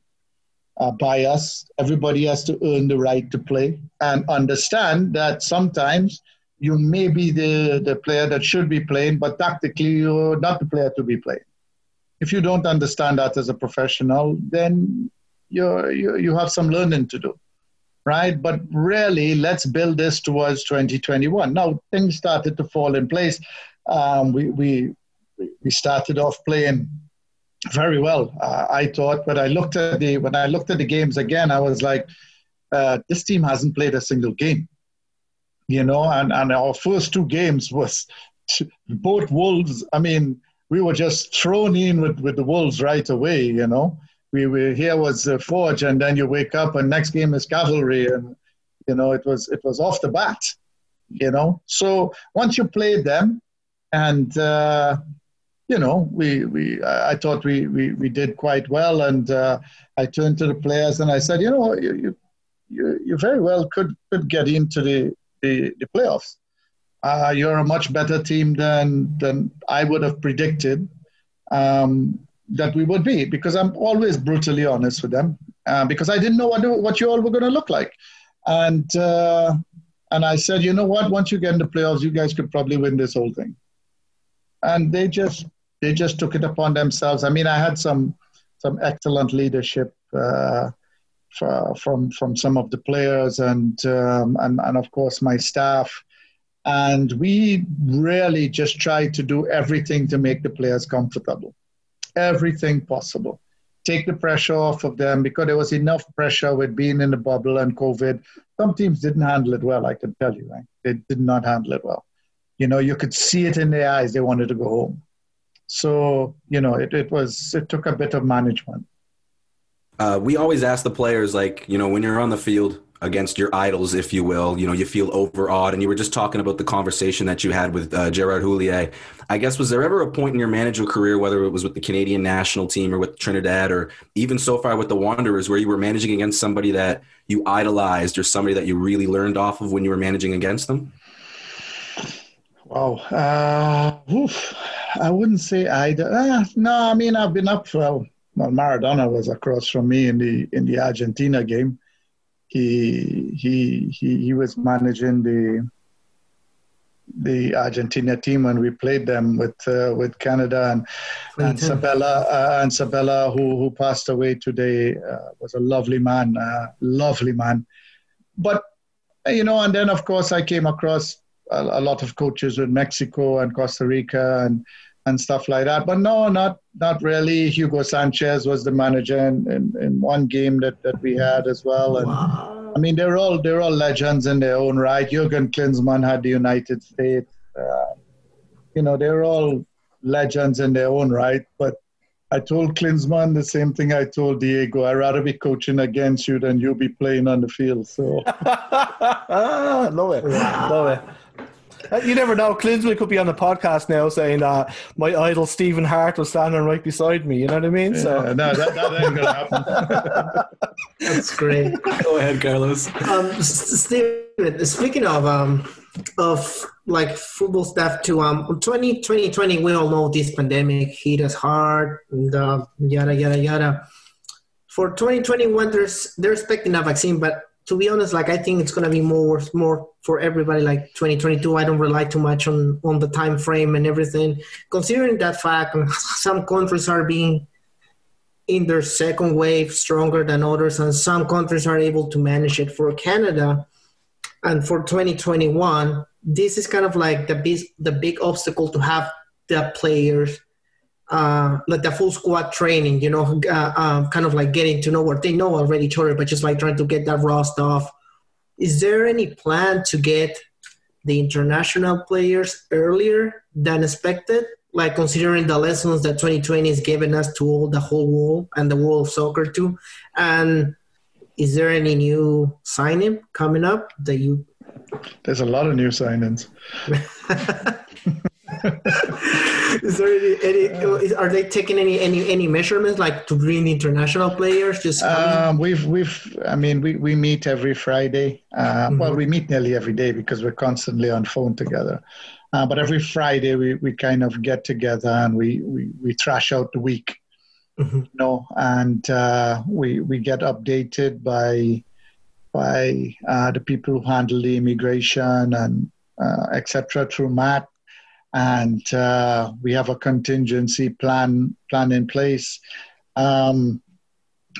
Speaker 2: uh, by us. Everybody has to earn the right to play and understand that sometimes you may be the, the player that should be playing, but tactically you're not the player to be playing. If you don't understand that as a professional, then you're, you, you have some learning to do, right? But really, let's build this towards 2021. Now, things started to fall in place. Um, we, we, we started off playing very well. Uh, I thought, but I looked at the when I looked at the games again, I was like, uh, this team hasn't played a single game, you know. And and our first two games was (laughs) both Wolves. I mean, we were just thrown in with with the Wolves right away, you know. We were here was uh, Forge, and then you wake up, and next game is Cavalry, and you know it was it was off the bat, you know. So once you played them, and uh, you know, we, we I thought we, we, we did quite well. And uh, I turned to the players and I said, you know, you, you, you very well could, could get into the, the, the playoffs. Uh, you're a much better team than, than I would have predicted um, that we would be because I'm always brutally honest with them uh, because I didn't know what, what you all were going to look like. And, uh, and I said, you know what, once you get in the playoffs, you guys could probably win this whole thing and they just they just took it upon themselves. I mean, I had some some excellent leadership uh, for, from from some of the players and um, and and of course my staff, and we really just tried to do everything to make the players comfortable, everything possible. Take the pressure off of them because there was enough pressure with being in the bubble and COVID. Some teams didn't handle it well, I can tell you. Right? They did not handle it well. You know, you could see it in their eyes. They wanted to go home. So, you know, it, it was, it took a bit of management.
Speaker 4: Uh, we always ask the players, like, you know, when you're on the field against your idols, if you will, you know, you feel overawed. And you were just talking about the conversation that you had with uh, Gerard Houllier. I guess, was there ever a point in your managerial career, whether it was with the Canadian national team or with Trinidad or even so far with the Wanderers, where you were managing against somebody that you idolized or somebody that you really learned off of when you were managing against them?
Speaker 2: Wow. Uh, oof. I wouldn't say I. Uh, no, I mean I've been up. Well, well, Maradona was across from me in the in the Argentina game. He he he he was managing the the Argentina team when we played them with uh, with Canada and and Sabella uh, and Sabella who who passed away today uh, was a lovely man, uh, lovely man. But you know, and then of course I came across a, a lot of coaches in Mexico and Costa Rica and and stuff like that. But no, not not really. Hugo Sanchez was the manager in, in, in one game that, that we had as well. And, wow. I mean, they're all they're all legends in their own right. Jurgen Klinsmann had the United States. Uh, you know, they're all legends in their own right. But I told Klinsmann the same thing I told Diego. I'd rather be coaching against you than you be playing on the field. So (laughs)
Speaker 1: love it, love it. (laughs) You never know. Klinsmann could be on the podcast now saying uh, my idol Stephen Hart was standing right beside me. You know what I mean? So
Speaker 2: no, that, that ain't gonna happen. (laughs)
Speaker 3: That's great.
Speaker 4: Go ahead, Carlos.
Speaker 3: um, S- Stephen, speaking of um, of like football stuff too, um, 20, 2020, we all know this pandemic hit us hard and uh, yada yada yada. For 2021, there's they're expecting a vaccine, but to be honest, like I think it's gonna be more more for everybody. Like 2022, I don't rely too much on on the time frame and everything. Considering that fact, (laughs) some countries are being in their second wave stronger than others, and some countries are able to manage it. For Canada and for 2021, this is kind of like the big, the big obstacle to have the players, uh, like the full squad training, you know, uh, um, kind of like getting to know what they know already other, but just like trying to get that raw stuff. Is there any plan to get the international players earlier than expected? like considering the lessons that 2020 has given us to all the whole world and the world of soccer too. And is there any new signing coming up that you?
Speaker 2: There's a lot of new signings. (laughs) (laughs)
Speaker 3: is there any, any? Are they taking any any any measurements like to bring international players? Just
Speaker 2: um, we've we've. I mean, we we meet every Friday. Uh, mm-hmm. Well, we meet nearly every day because we're constantly on phone together. Uh, but every Friday we, we kind of get together and we, we, we trash out the week, mm-hmm. you know, and uh, we we get updated by by uh, the people who handle the immigration and uh, etc. through Matt, and uh, we have a contingency plan plan in place. Um,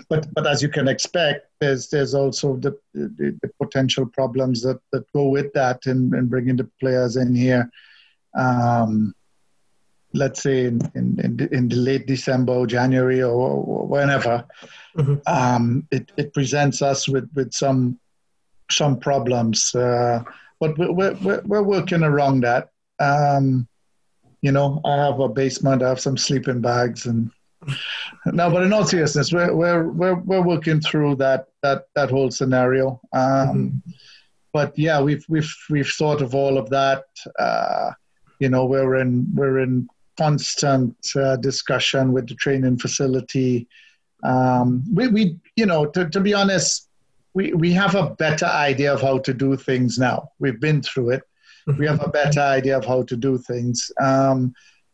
Speaker 2: but but as you can expect, there's there's also the, the, the potential problems that, that go with that in, in bringing the players in here. Um, let's say in, in, in, the late December or January or whenever, mm-hmm. um, it, it presents us with, with some some problems. Uh, but we're, we're, we're working around that. Um, you know, I have a basement, I have some sleeping bags and no, but in all seriousness, we're we're we're we're working through that that that whole scenario. Um, mm-hmm. But yeah, we've we've we've thought of all of that. Uh, you know, we're in we're in constant uh, discussion with the training facility. Um, we we you know to to be honest, we we have a better idea of how to do things now. We've been through it. We have a better idea of how to do things. Um,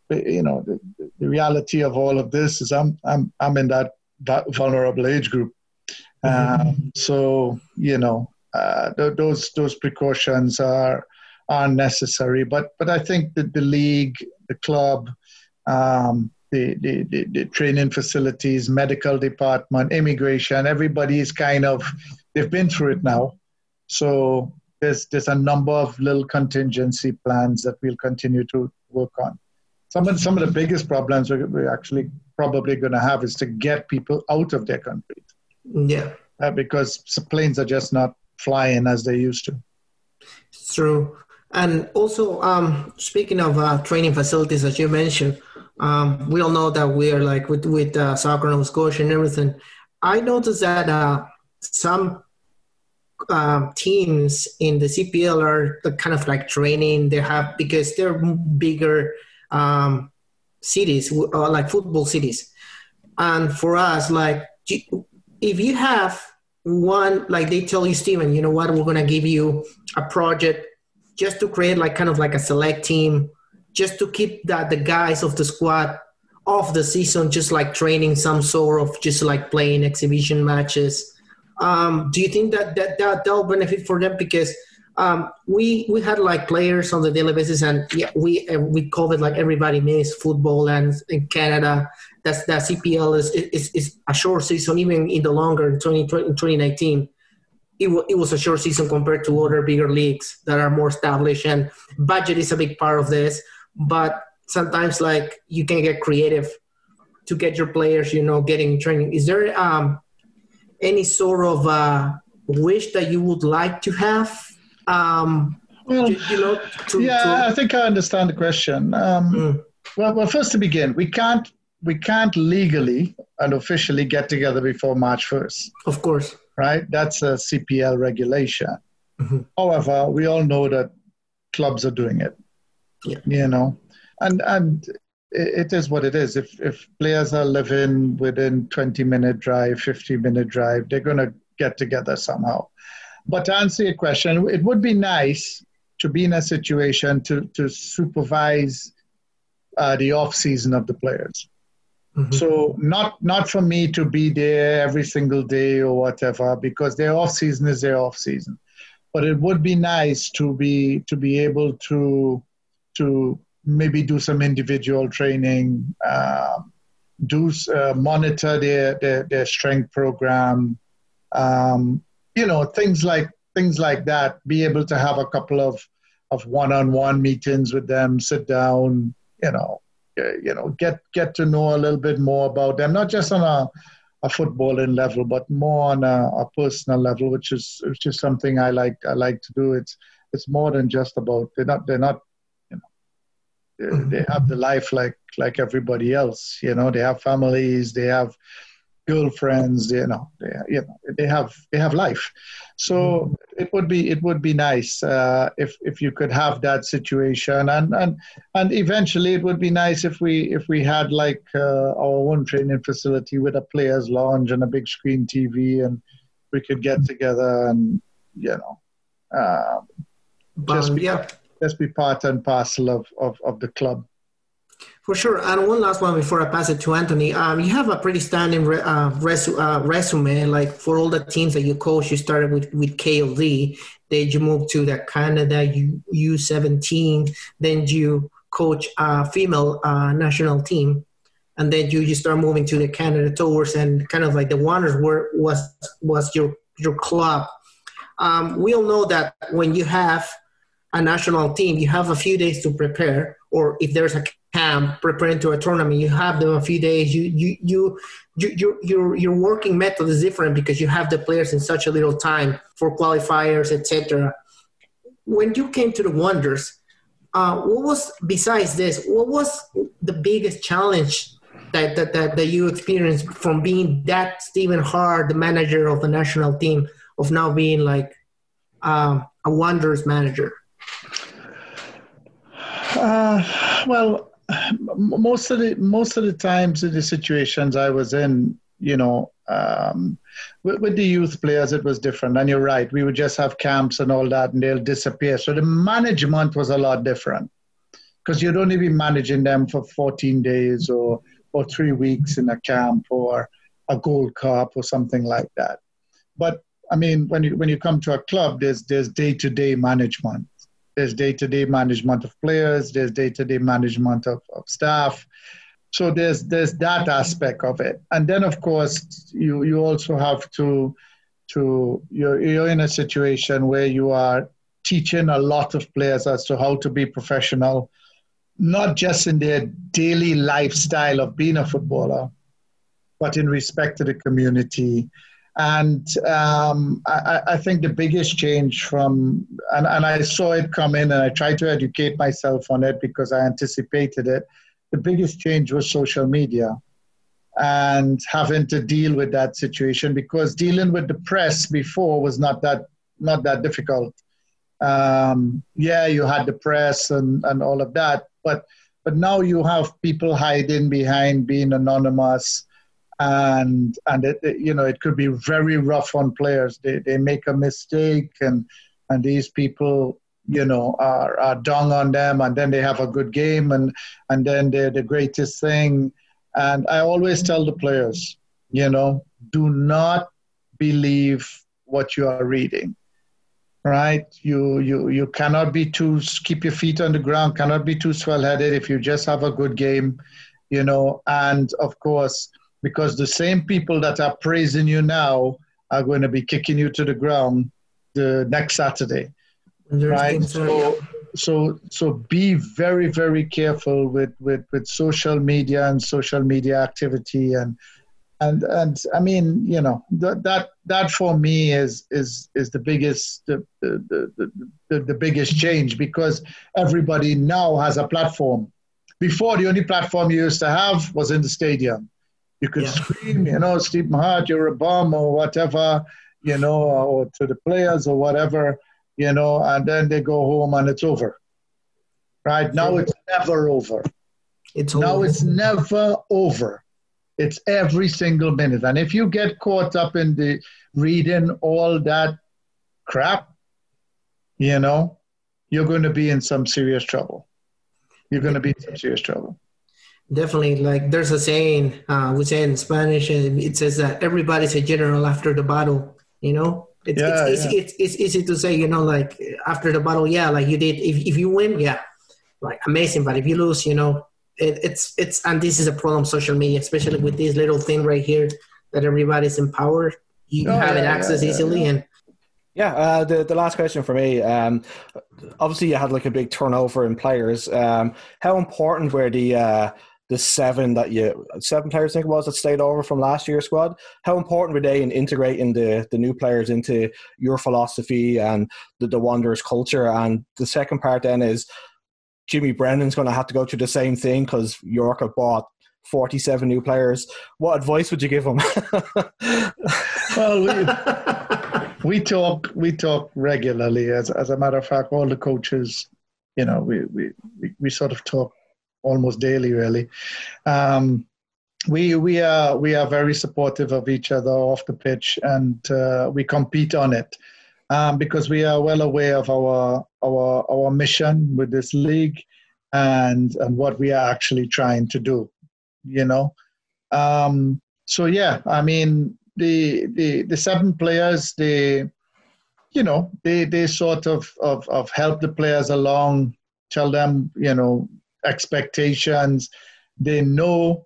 Speaker 2: you know, the, the, reality of all of this is I'm I'm I'm in that that vulnerable age group. Mm-hmm. Um, so you know, uh, th- those those precautions are are necessary. But but I think that the league, the club, um, the, the, the, the training facilities, medical department, immigration, everybody is kind of they've been through it now. So there's there's a number of little contingency plans that we'll continue to work on some of some of the biggest problems we're, actually probably going to have is to get people out of their countries.
Speaker 3: Yeah,
Speaker 2: uh, because planes are just not flying as they used to.
Speaker 3: It's true, and also um, speaking of uh, training facilities, as you mentioned, um, we all know that we are like with with uh, soccer Nova Scotia and everything. I noticed that uh, some uh, teams in the CPL are kind of like training. They have because they're bigger um, cities, uh, like football cities. And for us, like, if you have one, like they tell you, Stephen, you know what, we're to give you a project just to create like kind of like a select team, just to keep that the guys of the squad off the season, just like training some sort of just like playing exhibition matches. Um, do you think that, that, that that'll benefit for them? Because – um, we we had like players on the daily basis, and yeah, we uh, we like everybody missed football, and in Canada, that's that CPL is, is is a short season, even in the longer in 2020, 2019. It, w- it was a short season compared to other bigger leagues that are more established, and budget is a big part of this. But sometimes, like you can get creative to get your players, you know, getting training. Is there um, any sort of uh, wish that you would like to have? Um,
Speaker 2: well,
Speaker 3: you know,
Speaker 2: to, yeah, to... I think I understand the question. Um, mm. Well, well, first to begin, we can't we can't legally and officially get together before March first.
Speaker 3: Of course,
Speaker 2: right? That's a CPL regulation. Mm-hmm. However, we all know that clubs are doing it.
Speaker 3: Yeah.
Speaker 2: You know, and and it is what it is. If if players are living within 20 minute drive, 50 minute drive, they're going to get together somehow. But to answer your question, it would be nice to be in a situation to to supervise uh, the off season of the players. Mm-hmm. So not not for me to be there every single day or whatever, because their off season is their off season. But it would be nice to be to be able to to maybe do some individual training, uh, do uh, monitor their, their, their strength program, um, you know, things like things like that. Be able to have a couple of of one-on-one meetings with them, sit down, you know, you know, get get to know a little bit more about them, not just on a a footballing level, but more on a, a personal level, which is which is something I like I like to do. It's it's more than just about they're not they're not Mm-hmm. they have the life like like everybody else you know they have families they have girlfriends you know they, you know they have they have life so mm-hmm. it would be it would be nice uh, if if you could have that situation and and and eventually it would be nice if we if we had like uh, our own training facility with a players lounge and a big screen tv and we could get together and you know uh,
Speaker 3: just be, yeah
Speaker 2: let's be part and parcel of, of, of the club.
Speaker 3: For sure. And one last one before I pass it to Anthony. Um, you have a pretty standing re- uh, resu- uh, resume. Like for all the teams that you coach, you started with, with KOD, then you moved to the Canada U, U17, then you coach a female uh, national team. And then you, you start moving to the Canada Tours and kind of like the Wanderers were, was, was your, your club. Um, we all know that when you have a national team, you have a few days to prepare, or if there's a camp preparing to a tournament, you have them a few days. You you you, you your your your working method is different because you have the players in such a little time for qualifiers, etc. When you came to the Wanderers, uh, what was besides this? What was the biggest challenge that, that, that, that you experienced from being that Stephen Hart, the manager of the national team, of now being like um, a Wanderers manager?
Speaker 2: Uh, well, most of the most of the times in the situations I was in, you know, um, with, with, the youth players, it was different. And you're right, we would just have camps and all that, and they'll disappear. So the management was a lot different because you'd only be managing them for 14 days or or three weeks in a camp or a Gold Cup or something like that. But I mean, when you when you come to a club, there's there's day to day management there's day-to-day management of players there's day-to-day management of, of staff. So there's there's that aspect of it. And then of course you you also have to to you're, you're in a situation where you are teaching a lot of players as to how to be professional not just in their daily lifestyle of being a footballer but in respect to the community and um, I, I, think the biggest change from, and, and I saw it come in and I tried to educate myself on it because I anticipated it. The biggest change was social media and having to deal with that situation because dealing with the press before was not that not that difficult. Um, yeah, you had the press and, and all of that, but but now you have people hiding behind being anonymous and and it, it, you know it could be very rough on players. They they make a mistake and and these people you know are, are dung on them and then they have a good game and and then they're the greatest thing. And I always tell the players, you know, do not believe what you are reading right you you you cannot be too keep your feet on the ground cannot be too swell headed if you just have a good game you know and of course because the same people that are praising you now are going to be kicking you to the ground the next Saturday, right? So, so, so be very, very careful with, with, with social media and social media activity and and and I mean, you know, that that that for me is is is the biggest the the, the, the, the biggest change because everybody now has a platform. Before, the only platform you used to have was in the stadium. You could yeah. scream, you know, Steve Hart, you're a bum or whatever, you know, or to the players or whatever, you know, and then they go home and it's over. Right now, it's never over. It's now over. it's never over it's every single minute. And if you get caught up in the reading all that crap, you know, you're going to be in some serious trouble. You're going to be in some serious trouble.
Speaker 3: Definitely. Like there's a saying, uh, we say in Spanish, and it says that everybody's a general after the battle, you know? It's, yeah, it's, yeah. It's, it's, it's, easy to say, you know, like after the battle, yeah, like you did. If, if you win, yeah, like amazing. But if you lose, you know, it, it's it's and this is a problem social media, especially with this little thing right here that everybody's empowered. You oh, have yeah, it access yeah, easily and.
Speaker 1: Yeah, uh, the the last question for me. Um, obviously, you had like a big turnover in players. Um, how important were the uh, the seven that you seven players I think it was that stayed over from last year's squad? How important were they in integrating the the new players into your philosophy and the, the Wanderers culture? And the second part then is Jimmy Brennan's going to have to go through the same thing because York have bought 47 new players. What advice would you give him? (laughs)
Speaker 2: well, we, we talk we talk regularly. As as a matter of fact, all the coaches, you know, we we, we, we sort of talk almost daily, really. Um, we we are we are very supportive of each other off the pitch, and uh, we compete on it um, because we are well aware of our our our mission with this league and and what we are actually trying to do. You know, um, so yeah, I mean the the the seven players they you know they they sort of of of help the players along, tell them you know expectations. They know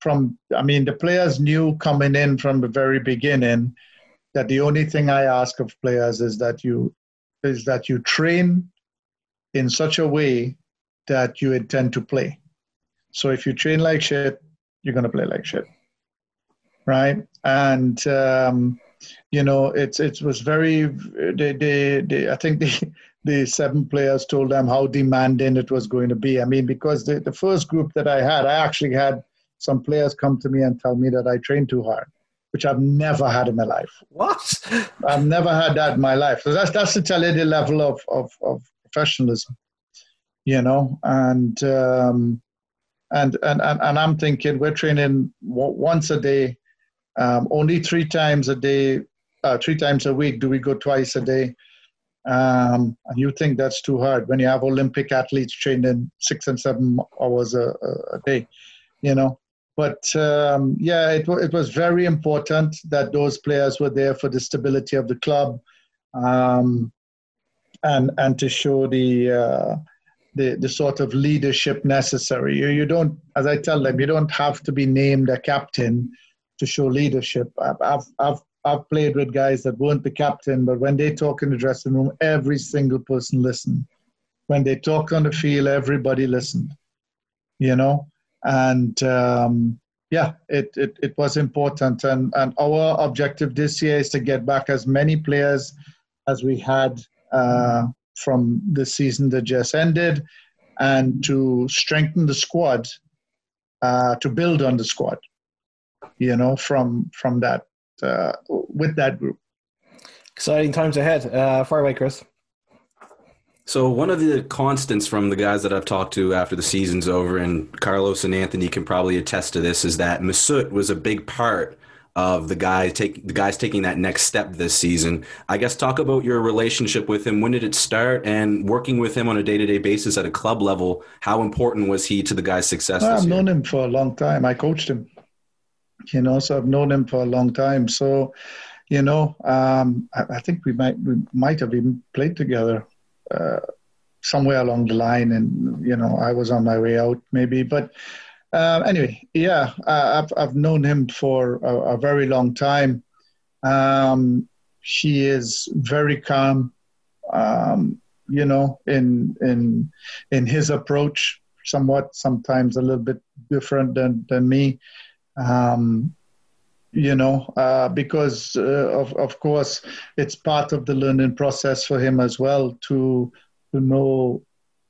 Speaker 2: from I mean the players knew coming in from the very beginning that the only thing I ask of players is that you is that you train in such a way that you intend to play. So if you train like shit, you're gonna play like shit, right? And um, you know, it's it was very. They, they, they, I think the the seven players told them how demanding it was going to be. I mean, because the, the first group that I had, I actually had some players come to me and tell me that I trained too hard which I've never had in my life.
Speaker 1: What?
Speaker 2: I've never had that in my life. So that's that's to tell you the level of of, of professionalism, you know. And, um, and and and and I'm thinking we're training once a day, um, only three times a day, uh, three times a week. Do we go twice a day? Um, and you think that's too hard when you have Olympic athletes trained in six and seven hours a, a day, you know. But um, yeah, it, it was very important that those players were there for the stability of the club um, and, and to show the, uh, the, the sort of leadership necessary. You, you don't, as I tell them, you don't have to be named a captain to show leadership. I've, I've, I've, I've played with guys that weren't the captain, but when they talk in the dressing room, every single person listened. When they talk on the field, everybody listened. You know, and um, yeah, it, it, it was important. And, and our objective this year is to get back as many players as we had uh, from the season that just ended and to strengthen the squad, uh, to build on the squad, you know, from, from that, uh, with that group.
Speaker 1: Exciting times ahead. Uh, far away, Chris.
Speaker 4: So one of the constants from the guys that I've talked to after the season's over, and Carlos and Anthony can probably attest to this, is that Mesut was a big part of the guy take the guys taking that next step this season. I guess talk about your relationship with him. When did it start? And working with him on a day to day basis at a club level, how important was he to the guy's success?
Speaker 2: Well, I've known him for a long time. I coached him. You know, so I've known him for a long time. So, you know, um, I, I think we might we might have even played together uh, somewhere along the line, and you know, I was on my way out maybe. But uh, anyway, yeah, I've I've known him for a, a very long time. Um, he is very calm, um, you know, in in in his approach. Somewhat, sometimes a little bit different than than me. Um, you know, uh, because uh, of of course it's part of the learning process for him as well to to know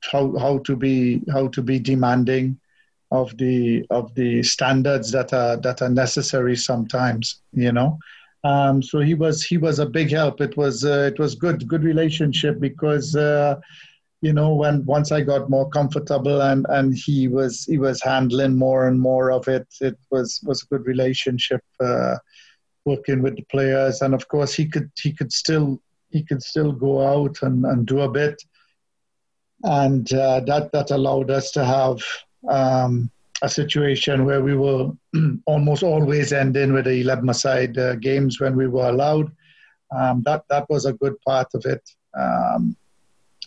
Speaker 2: how how to be how to be demanding of the of the standards that are that are necessary sometimes, you know. Um, so he was he was a big help. It was uh, it was good good relationship because uh, you know when once I got more comfortable and and he was he was handling more and more of it. It was was a good relationship uh, working with the players, and of course he could he could still he could still go out and, and do a bit, and uh, that that allowed us to have. Um, a situation where we were (clears throat) almost always ending with the 11 side uh, games when we were allowed. Um, that that was a good part of it. Um,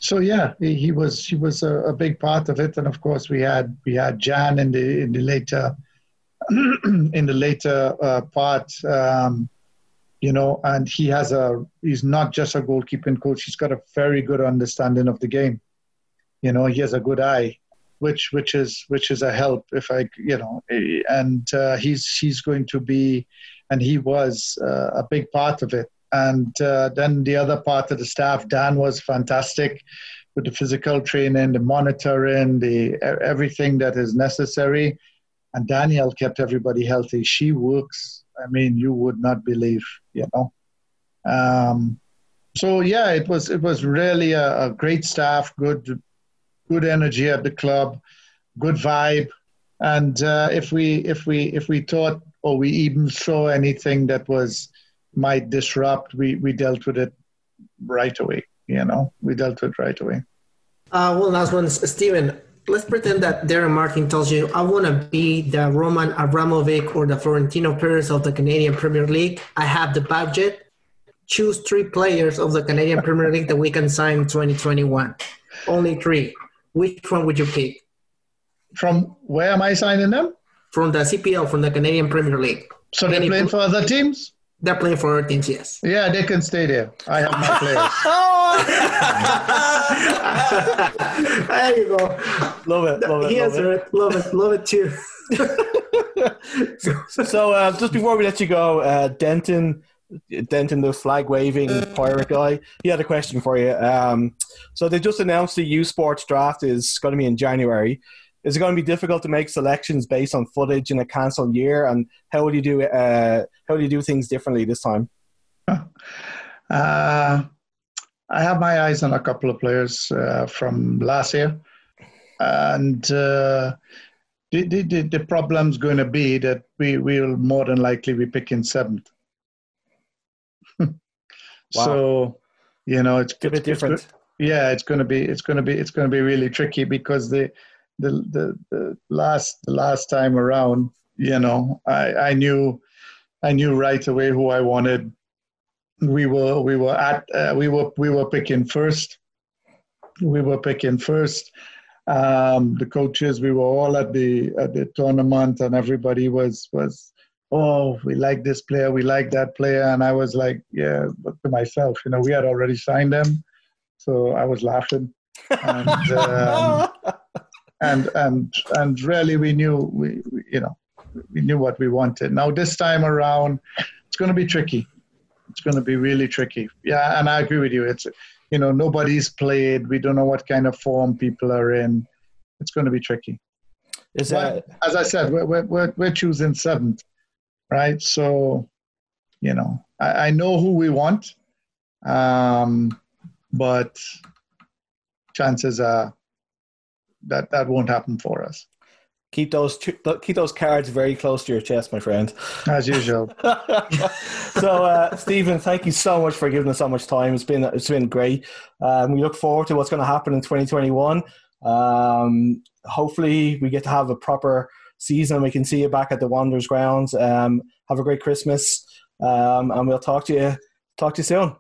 Speaker 2: so yeah, he, was he was a, a, big part of it, and of course we had we had Jan in the in the later (clears throat) in the later uh, part. Um, you know, and he has a he's not just a goalkeeping coach. He's got a very good understanding of the game. You know, he has a good eye which which is which is a help if I you know and uh, he's he's going to be and he was uh, a big part of it and uh, then the other part of the staff Dan was fantastic with the physical training the monitoring the everything that is necessary. And Danielle kept everybody healthy. She works I mean you would not believe you know. Um, so yeah it was it was really a, a great staff good good energy at the club, good vibe, and uh, if we if we if we thought or we even saw anything that was might disrupt, we we dealt with it right away. You know, we dealt with it right away.
Speaker 3: Uh, one last one, Stephen. Let's pretend that Derek Martin tells you, "I want to be the Roman Abramovich or the Florentino Perez of the Canadian Premier League. I have the budget. Choose three players of the Canadian Premier League that we can sign in 2021. Only three which one would you pick?
Speaker 2: From where am I signing them?
Speaker 3: From the CPL, from the Canadian Premier League.
Speaker 2: So they're playing for other teams?
Speaker 3: They're playing for other teams, yes.
Speaker 2: Yeah, they can stay there. I have my
Speaker 3: players. (laughs) there you go.
Speaker 1: Love it. Love it.
Speaker 3: He
Speaker 1: love
Speaker 3: answered it. Love it. Love it too. (laughs)
Speaker 1: so uh, just before we let you go, uh, Denton Denton, the flag waving pirate guy, he had a question for you. Um, so they just announced the U Sports draft is going to be in January. Is it going to be difficult to make selections based on footage in a cancelled year? And how would you do uh, how do you do things differently this time? (laughs)
Speaker 2: Uh, I have my eyes on a couple of players uh, from last year, and uh, the, the the problem's going to be that we will more than likely be picking seventh. (laughs) Wow. So, you know, it's
Speaker 1: a bit different.
Speaker 2: It's, yeah, it's going to be it's going to be it's going to be really tricky because the the the, the last the last time around, you know, I I knew I knew right away who I wanted. We were we were at uh, we were we were picking first. We were picking first. Um, the coaches, we were all at the at the tournament, and everybody was was oh, we like this player, we like that player. And I was like, yeah, but to myself, you know, we had already signed them. So I was laughing. (laughs) And, um, and, and, and really we knew, we, we, you know, we knew what we wanted. Now this time around, it's going to be tricky. It's going to be really tricky. Yeah, and I agree with you. It's, you know, nobody's played. We don't know what kind of form people are in. It's going to be tricky. Is that, as I said, we're, we're, we're choosing seventh right? So, you know, I, I know who we want, um, but chances are that that won't happen for us.
Speaker 1: Keep those keep those cards very close to your chest, my friend.
Speaker 2: As usual. (laughs)
Speaker 1: so, uh, Stephen, thank you so much for giving us so much time. It's been it's been great. Um, we look forward to what's going to happen in 2021. Um, hopefully, we get to have a proper season. We can see you back at the Wanderers grounds. Um, have a great Christmas, um, and we'll talk to you talk to you soon.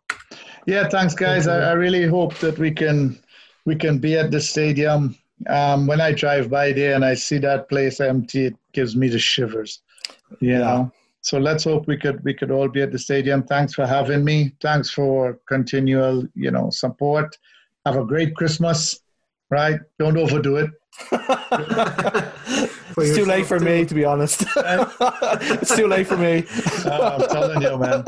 Speaker 2: Yeah, thanks, guys. I, I really hope that we can we can be at the stadium. Um, when I drive by there and I see that place empty, it gives me the shivers. You yeah. know. So let's hope we could we could all be at the stadium. Thanks for having me. Thanks for continual, you know, support. Have a great Christmas. Right? Don't overdo it. (laughs)
Speaker 5: it's too late for too. me, to be honest. (laughs) it's too late for me.
Speaker 2: Oh, I'm telling you, man.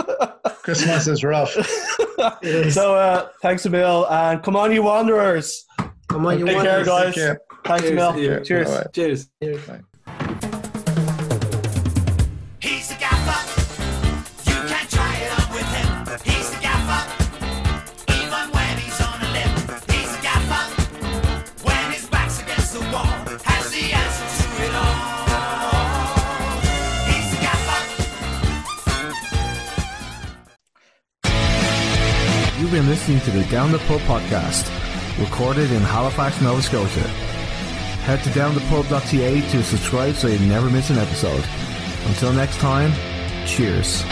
Speaker 2: Christmas is rough. (laughs)
Speaker 5: so, uh, thanks, Emil, and come on, you Wanderers.
Speaker 3: Come on, you
Speaker 5: Take
Speaker 3: Wanderers.
Speaker 5: care, guys. Care. Thanks, Emil. Cheers.
Speaker 6: Cheers. Cheers. Cheers.
Speaker 5: been listening to the Down the Pub podcast, recorded in Halifax, Nova Scotia. Head to downthepub.ca to subscribe so you never miss an episode. Until next time, cheers.